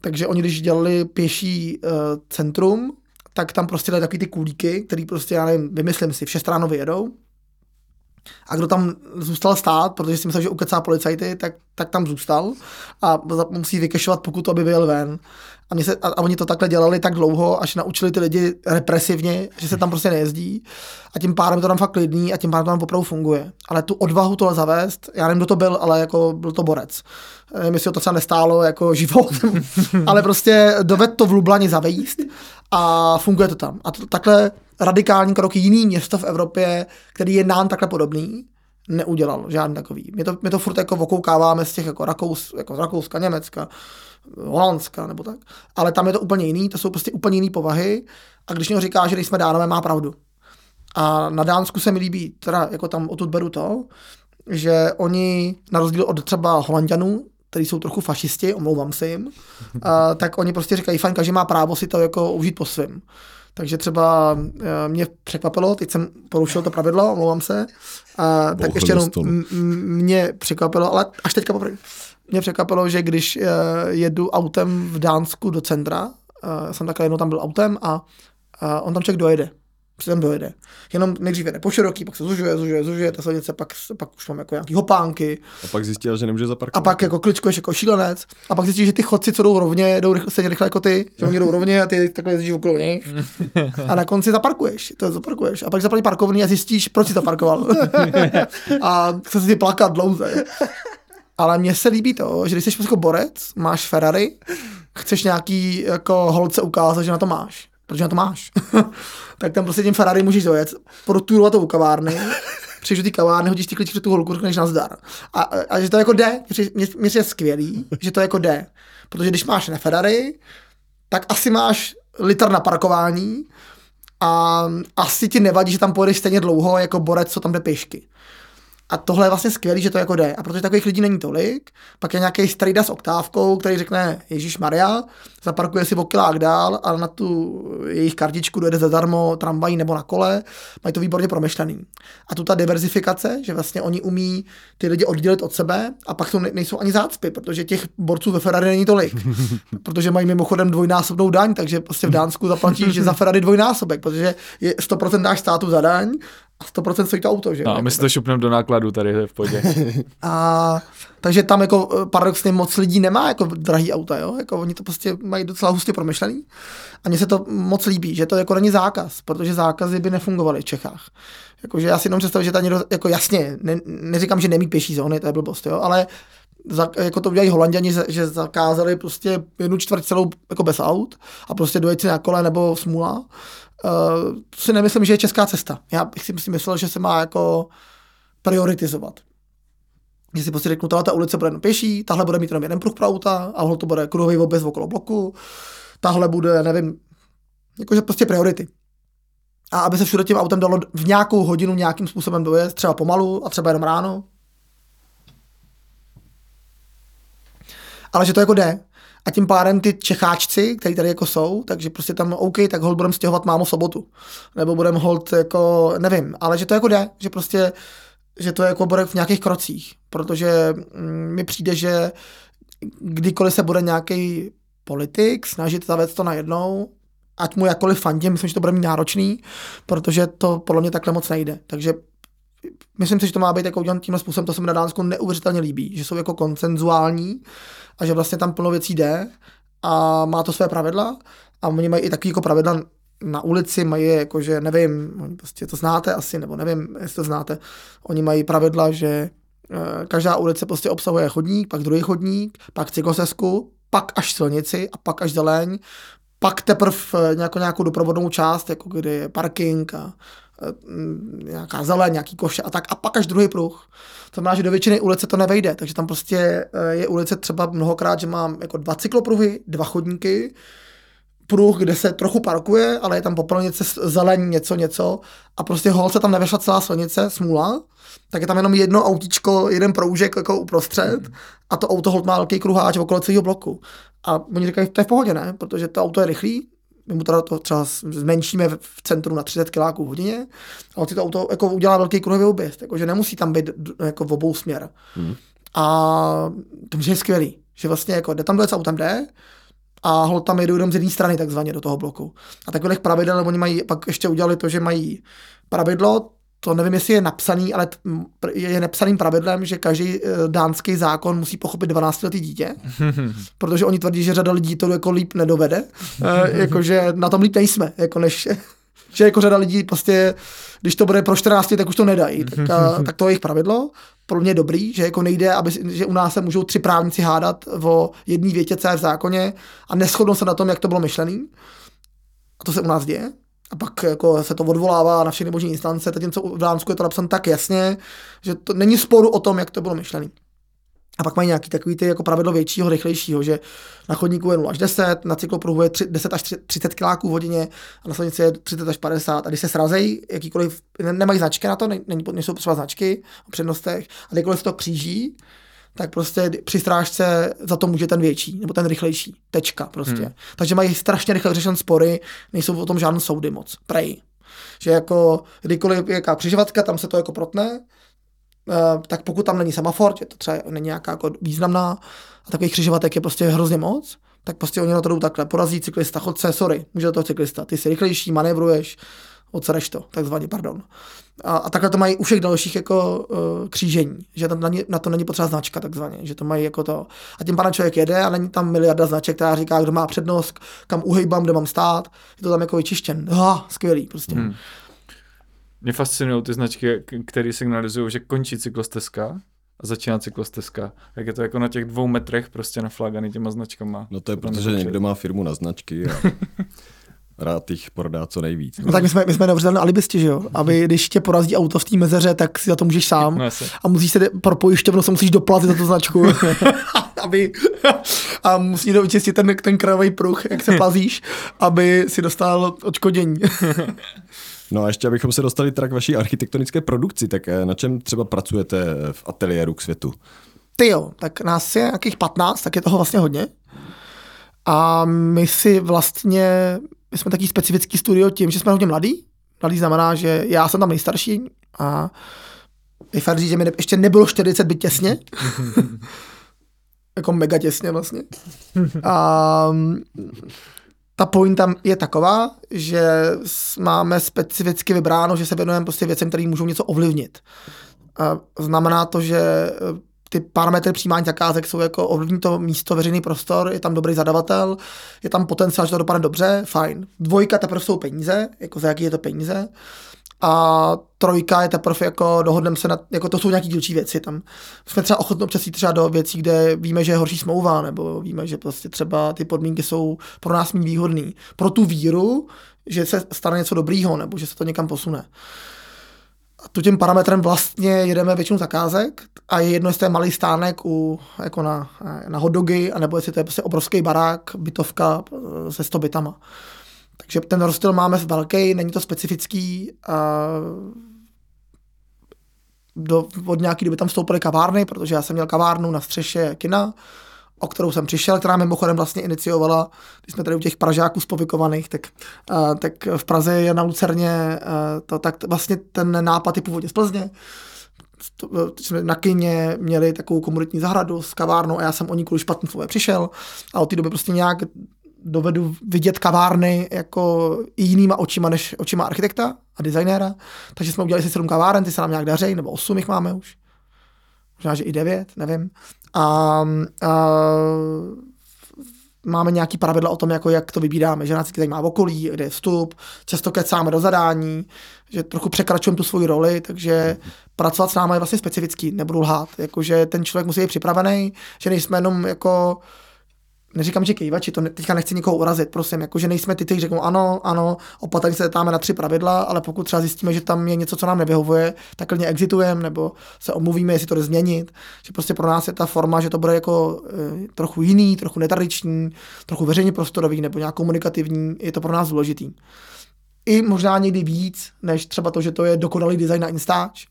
Takže oni, když dělali pěší uh, centrum, tak tam prostě dali takový ty kulíky, který prostě, já nevím, vymyslím si, v šest ráno vyjedou, a kdo tam zůstal stát, protože si myslel, že ukecá policajty, tak, tak tam zůstal a musí vykešovat pokud aby vyjel ven. A, se, a, a oni to takhle dělali tak dlouho, až naučili ty lidi represivně, že se tam prostě nejezdí. A tím pádem to tam fakt klidný a tím pádem to tam opravdu funguje. Ale tu odvahu tohle zavést, já nevím, kdo to byl, ale jako byl to borec. Nevím, jestli to třeba nestálo jako život, ale prostě doved to v Lublani zavejíst a funguje to tam. A to, takhle radikální krok jiný město v Evropě, který je nám takhle podobný, neudělal žádný takový. My to, my to furt jako okoukáváme z těch jako, Rakous, jako z Rakouska, Německa, Holandska nebo tak. Ale tam je to úplně jiný, to jsou prostě úplně jiný povahy a když někdo říká, že nejsme dánové, má pravdu. A na Dánsku se mi líbí, teda jako tam odtud beru to, že oni, na rozdíl od třeba Holandianů, který jsou trochu fašisti, omlouvám se jim, a, tak oni prostě říkají, fajn, každý má právo si to jako užít po svém. Takže třeba mě překvapilo, teď jsem porušil to pravidlo, omlouvám se, a, tak ještě jenom mě překvapilo, ale až teďka poprvé, mě překvapilo, že když uh, jedu autem v Dánsku do centra, uh, jsem takhle jednou tam byl autem a uh, on tam člověk dojede. Se tam dojede. Jenom nejdřív jede po široký, pak se zužuje, zužuje, zužuje, ta silnice, pak, pak už mám jako nějaký hopánky. A pak zjistil, že nemůže A zaparkovat. pak jako kličkuješ jako šílenec. A pak zjistíš, že ty chodci, co jdou rovně, jdou rychle, stejně rychle jako ty, že oni jdou rovně a ty takhle jezdíš okolo nich. A na konci zaparkuješ, to zaparkuješ. A pak zaplatí parkovný a zjistíš, proč jsi zaparkoval. a chce se ti plakat dlouze. Ale mně se líbí to, že když jsi jako borec, máš Ferrari, chceš nějaký jako holce ukázat, že na to máš. Protože na to máš. tak tam prostě tím Ferrari můžeš dojet, protůrovat to u kavárny, přijdeš do té kavárny, hodíš ty klíč před tu holku, řekneš nazdar. A, a, a že to jako jde, mně je skvělý, že to jako jde. Protože když máš na Ferrari, tak asi máš litr na parkování a asi ti nevadí, že tam pojedeš stejně dlouho jako borec, co tam jde pěšky. A tohle je vlastně skvělé, že to jako jde. A protože takových lidí není tolik, pak je nějaký strejda s oktávkou, který řekne Ježíš Maria, zaparkuje si o kilák dál a na tu jejich kartičku dojede zadarmo tramvají nebo na kole, mají to výborně promyšlený. A tu ta diverzifikace, že vlastně oni umí ty lidi oddělit od sebe a pak jsou, nejsou ani zácpy, protože těch borců ve Ferrari není tolik. protože mají mimochodem dvojnásobnou daň, takže prostě v Dánsku zaplatíš za Ferrari dvojnásobek, protože je 100% dáš státu za daň a 100% stojí to auto, že? No a Jako my si to šupneme do nákladu tady, v pohodě. a takže tam jako eh, paradoxně moc lidí nemá jako drahý auta, jo? Jako oni to prostě mají docela hustě promyšlený. A mně se to moc líbí, že to jako není zákaz, protože zákazy by nefungovaly v Čechách. Jakože já si jenom představuji, že ta někdo, jako jasně, ne, neříkám, že nemí pěší zóny, to je blbost, jo, ale za, jako to udělají holanděni, že zakázali prostě jednu čtvrt celou jako bez aut a prostě dojet si na kole nebo smůla. Uh, si nemyslím, že je česká cesta. Já bych si myslel, že se má jako prioritizovat. Že si prostě řeknu, ta ulice bude jenom pěší, tahle bude mít jenom jeden pruh pro auta, a to bude kruhový oběz okolo bloku, tahle bude, nevím, jakože prostě priority. A aby se všude tím autem dalo v nějakou hodinu nějakým způsobem dojet, třeba pomalu a třeba jenom ráno. Ale že to jako jde. A tím pádem ty Čecháčci, kteří tady jako jsou, takže prostě tam OK, tak hold budeme stěhovat mámo sobotu. Nebo budeme hold jako, nevím, ale že to jako jde, že prostě, že to jako bude v nějakých krocích. Protože mm, mi přijde, že kdykoliv se bude nějaký politik snažit zavést to najednou, ať mu jakkoliv fandím, myslím, že to bude mít náročný, protože to podle mě takhle moc nejde. Takže myslím si, že to má být jako udělané tímhle způsobem, to se mi na Dánsku neuvěřitelně líbí, že jsou jako koncenzuální a že vlastně tam plno věcí jde a má to své pravidla a oni mají i takový jako pravidla na ulici, mají jako, že nevím, prostě to znáte asi, nebo nevím, jestli to znáte, oni mají pravidla, že eh, každá ulice prostě obsahuje chodník, pak druhý chodník, pak cyklostezku, pak až silnici a pak až zeleň, pak teprve nějakou, nějakou doprovodnou část, jako kdy je parking a nějaká zeleň, nějaký koše a tak, a pak až druhý pruh. To znamená, že do většiny ulice to nevejde, takže tam prostě je ulice třeba mnohokrát, že mám jako dva cyklopruhy, dva chodníky, pruh, kde se trochu parkuje, ale je tam popelnice, zeleň, něco, něco a prostě holce tam nevešla celá silnice, smůla, tak je tam jenom jedno autíčko, jeden proužek jako uprostřed a to auto hold má velký kruháč okolo celého bloku. A oni říkají, to je v pohodě, ne? Protože to auto je rychlý, my mu teda to třeba zmenšíme v centru na 30 km v hodině, ale ty to auto jako udělá velký kruhový objezd, jako, že nemusí tam být jako v obou směr. Hmm. A to je skvělý, že vlastně jako jde tam dojet, autem jde, a hol tam jedou jenom z jedné strany takzvaně do toho bloku. A takových pravidel, oni mají, pak ještě udělali to, že mají pravidlo, to nevím, jestli je napsaný, ale je nepsaným pravidlem, že každý eh, dánský zákon musí pochopit 12 letý dítě, protože oni tvrdí, že řada lidí to jako líp nedovede, e, jakože na tom líp nejsme, jako než, že jako řada lidí prostě, když to bude pro 14, tak už to nedají, tak, a, tak to je jejich pravidlo. Pro mě je dobrý, že jako nejde, aby, že u nás se můžou tři právníci hádat o jedné větě, co je v zákoně a neschodnou se na tom, jak to bylo myšlený. A to se u nás děje a pak jako se to odvolává na všechny možné instance, zatímco v Dánsku je to napsané tak jasně, že to není sporu o tom, jak to bylo myšlené. A pak mají nějaký takový ty jako pravidlo většího, rychlejšího, že na chodníku je 0 až 10, na cyklopruhu je 3, 10 až 30 km v hodině a na silnici je 30 až 50. A když se srazejí, jakýkoliv, nemají značky na to, není, nejsou potřeba značky o přednostech, a kdykoliv se to kříží, tak prostě při strážce za to může ten větší, nebo ten rychlejší. Tečka prostě. Hmm. Takže mají strašně rychle řešen spory, nejsou o tom žádné soudy moc. Prej. Že jako kdykoliv je jaká křižovatka, tam se to jako protne, Uh, tak pokud tam není semafor, je to třeba není nějaká jako významná, a takových křižovatek je prostě hrozně moc, tak prostě oni na to jdou takhle. Porazí cyklista, chodce, sorry, může to cyklista, ty jsi rychlejší, manévruješ, Odsereš to, takzvaně, pardon. A, a takhle to mají u všech dalších jako uh, křížení, že tam na, ně, na to není potřeba značka takzvaně, že to mají jako to. A tím pádem člověk jede a není tam miliarda značek, která říká, kdo má přednost, kam uhejbám, kde mám stát. Je to tam jako vyčištěn. Ah, skvělý prostě. Hmm. Mě fascinují ty značky, které signalizují, že končí cyklostezka a začíná cyklostezka. Jak je to jako na těch dvou metrech prostě nafláganý těma značkama. No to je proto, že někdo má firmu na značky a rád jich prodá co nejvíc. No tak my jsme, my jsme na alibisti, že jo? Aby když tě porazí auto v té mezeře, tak si za to můžeš sám. No, a musíš se pro pojišťovnu se musíš doplatit za tu značku. aby, a musíš to vyčistit ten, ten krajový pruh, jak se plazíš, aby si dostal odškodění. No a ještě abychom se dostali teda k vaší architektonické produkci, tak eh, na čem třeba pracujete v ateliéru k světu? Ty jo, tak nás je nějakých 15, tak je toho vlastně hodně. A my si vlastně, my jsme taký specifický studio tím, že jsme hodně mladí. Mladý znamená, že já jsem tam nejstarší a je fakt říct, že mi ne, ještě nebylo 40 byt těsně. jako mega těsně vlastně. A ta pointa je taková, že máme specificky vybráno, že se věnujeme prostě věcem, které můžou něco ovlivnit. A znamená to, že ty parametry přijímání zakázek jsou jako ovlivní to místo, veřejný prostor, je tam dobrý zadavatel, je tam potenciál, že to dopadne dobře, fajn. Dvojka teprve jsou peníze, jako za jaký je to peníze a trojka je teprve jako dohodneme se na, jako to jsou nějaký dílčí věci tam. Jsme třeba ochotni občas jít třeba do věcí, kde víme, že je horší smlouva, nebo víme, že prostě třeba ty podmínky jsou pro nás méně výhodné. Pro tu víru, že se stane něco dobrýho, nebo že se to někam posune. A tu tím parametrem vlastně jedeme většinu zakázek a je jedno, jestli to je malý stánek u, jako na, na hotdogy, anebo jestli to je prostě obrovský barák, bytovka eh, se 100 bytama. Takže ten rozstyl máme velký, není to specifický. A do, od nějaký doby tam vstoupily kavárny, protože já jsem měl kavárnu na střeše kina, o kterou jsem přišel, která mimochodem vlastně iniciovala, když jsme tady u těch Pražáků spovikovaných, tak, uh, tak v Praze je na Lucerně, uh, to, tak vlastně ten nápad je původně z Plzně. Jsme na kině měli takovou komunitní zahradu s kavárnou a já jsem o ní kvůli špatný přišel a od té doby prostě nějak dovedu vidět kavárny jako jinýma očima než očima architekta a designéra. Takže jsme udělali si sedm kaváren, ty se nám nějak daří, nebo osm jich máme už. Možná, že i devět, nevím. A, a máme nějaký pravidla o tom, jako jak to vybíráme, že nás zajímá okolí, kde je vstup, často kecáme do zadání, že trochu překračujeme tu svoji roli, takže pracovat s námi je vlastně specifický, nebudu lhát, jakože ten člověk musí být připravený, že nejsme jenom jako neříkám, že kejvači, to ne, teďka nechci nikoho urazit, prosím, jakože nejsme ty, kteří řeknou ano, ano, opatrně se dáme na tři pravidla, ale pokud třeba zjistíme, že tam je něco, co nám nevyhovuje, tak klidně exitujeme nebo se omluvíme, jestli to jde změnit. Že prostě pro nás je ta forma, že to bude jako e, trochu jiný, trochu netradiční, trochu veřejně prostorový nebo nějak komunikativní, je to pro nás důležitý. I možná někdy víc, než třeba to, že to je dokonalý design na Instač,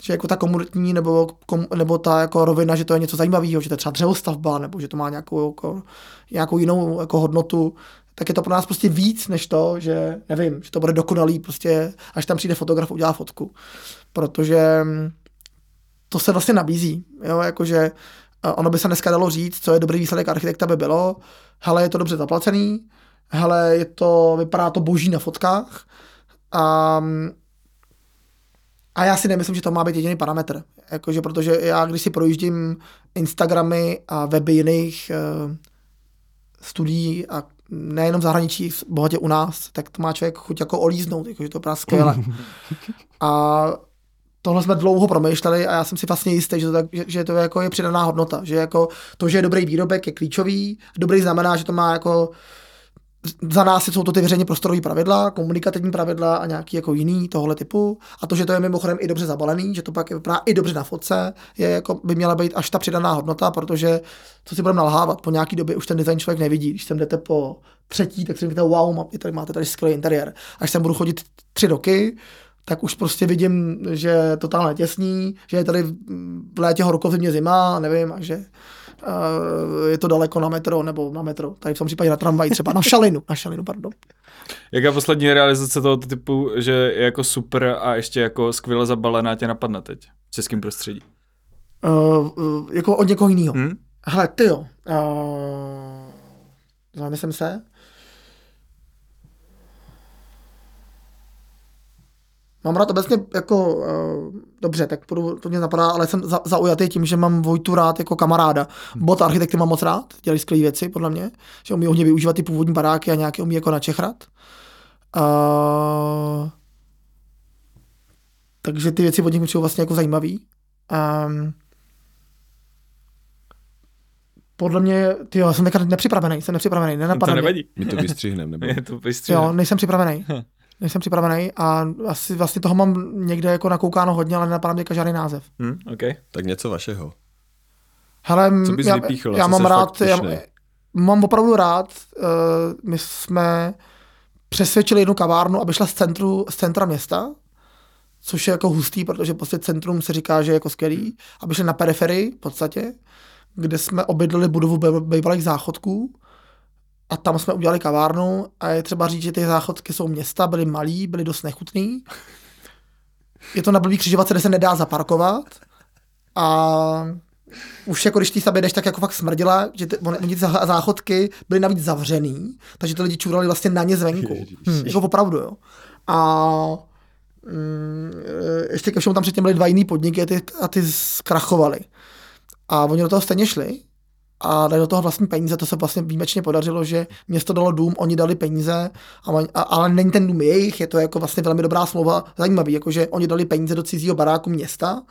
že jako ta komunitní nebo, kom, nebo ta jako rovina, že to je něco zajímavého, že to je třeba dřevostavba, nebo že to má nějakou, jako, nějakou jinou jako hodnotu, tak je to pro nás prostě víc než to, že nevím, že to bude dokonalý, prostě až tam přijde fotograf udělá fotku. Protože mm, to se vlastně nabízí, jo, jakože ono by se dneska dalo říct, co je dobrý výsledek architekta by bylo, hele, je to dobře zaplacený, hele, je to, vypadá to boží na fotkách, a mm, a já si nemyslím, že to má být jediný parametr. Jakože, protože já, když si projíždím Instagramy a weby jiných uh, studií a nejenom v zahraničí, bohatě u nás, tak to má člověk chuť jako olíznout, jakože to je skvěle. a tohle jsme dlouho promýšleli a já jsem si vlastně jistý, že to, tak, že, že to jako je přidaná hodnota, že jako to, že je dobrý výrobek, je klíčový. Dobrý znamená, že to má jako za nás jsou to ty veřejně prostorové pravidla, komunikativní pravidla a nějaký jako jiný tohle typu. A to, že to je mimochodem i dobře zabalený, že to pak vypadá i dobře na fotce, je jako by měla být až ta přidaná hodnota, protože co si budeme nalhávat, po nějaký době už ten design člověk nevidí. Když sem jdete po třetí, tak si říkáte, wow, tady máte tady skvělý interiér. Až sem budu chodit tři roky, tak už prostě vidím, že je totálně těsný, že je tady v létě horko, zimě zima, nevím, a že je to daleko na metro nebo na metro, tady v tom případě na tramvaj třeba, na šalinu, na šalinu, pardon. Jaká poslední realizace tohoto typu, že je jako super a ještě jako skvěle zabalená tě napadne teď v českém prostředí? Uh, uh, jako od někoho jiného. Hmm? Hele, ty jo. Uh, zamyslím se. Mám rád obecně jako, uh, dobře, tak budu, to mě napadá, ale jsem za, zaujatý tím, že mám Vojtu rád jako kamaráda. Bot architekty mám moc rád, dělají skvělé věci, podle mě, že umí hodně využívat ty původní baráky a nějaké umí jako načechrat. Uh, takže ty věci od nich přijou vlastně jako zajímavý. Um, podle mě, ty jo, jsem teďka nepřipravený, jsem nepřipravený, nenapadne to nevadí. My to vystřihneme, nebo? To vystříle. Jo, nejsem připravený. Nejsem připravený a asi vlastně toho mám někde jako nakoukáno hodně, ale nenapadá mě žádný název. Hm, okay. Tak něco vašeho. Hele, Co bys já, vypíchl, já co mám rád, já, mám opravdu rád, uh, my jsme přesvědčili jednu kavárnu, aby šla z, centru, z centra města, což je jako hustý, protože prostě centrum se říká, že je jako skvělý, aby šli na periferii v podstatě, kde jsme obydlili budovu bývalých záchodků a tam jsme udělali kavárnu a je třeba říct, že ty záchodky jsou města, byly malý, byly dost nechutný. Je to na blbý křižovatce, kde se nedá zaparkovat a už jako když ty stavby jdeš, tak jako fakt smrdila, že ty, oni, ty zá- záchodky byly navíc zavřený, takže ty lidi čurali vlastně na ně zvenku. Hm, jako opravdu, jo. A mm, ještě ke všemu tam předtím byly dva jiný podniky a ty, a ty zkrachovaly. A oni do toho stejně šli a dali do toho vlastní peníze, to se vlastně výjimečně podařilo, že město dalo dům, oni dali peníze, ale není ten dům jejich, je to jako vlastně velmi dobrá smlouva, zajímavý, jakože oni dali peníze do cizího baráku města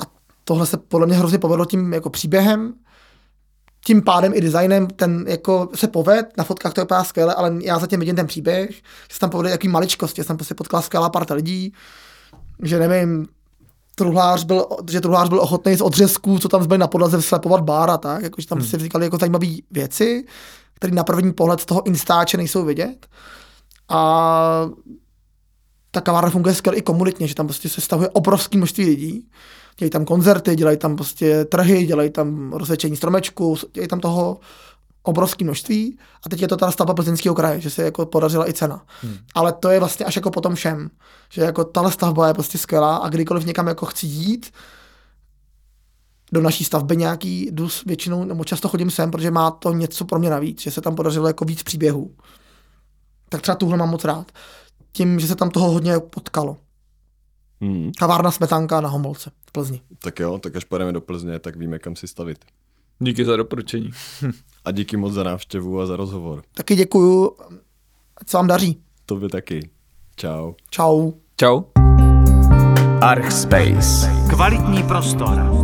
a tohle se podle mě hrozně povedlo tím jako příběhem, tím pádem i designem ten jako se poved, na fotkách to vypadá skvěle, ale já zatím vidím ten příběh, že se tam povedly jaký maličkosti, že jsem prostě potkala skvělá parta lidí, že nevím, truhlář byl, že truhlář byl ochotný z odřezků, co tam zbyly na podlaze, slepovat bar a tak, jakože tam hmm. si vznikaly jako zajímavé věci, které na první pohled z toho instáče nejsou vidět. A ta kavárna funguje skvěle i komunitně, že tam prostě se stavuje obrovské množství lidí. Dělají tam koncerty, dělají tam prostě trhy, dělají tam rozsvědčení stromečku, dělají tam toho obrovské množství. A teď je to ta stavba plzeňského kraje, že se jako podařila i cena. Hmm. Ale to je vlastně až jako potom všem, že jako tahle stavba je prostě skvělá a kdykoliv někam jako chci jít, do naší stavby nějaký, jdu s většinou, nebo často chodím sem, protože má to něco pro mě navíc, že se tam podařilo jako víc příběhů. Tak třeba tuhle mám moc rád. Tím, že se tam toho hodně potkalo. Hmm. Kavárna Smetanka na Homolce v Plzni. Tak jo, tak až pojedeme do Plzně, tak víme, kam si stavit. Díky za doporučení. A díky moc za návštěvu a za rozhovor. Taky děkuju, ať se vám daří. Tobě taky. Čau. Čau. Čau. Archspace. Kvalitní prostor.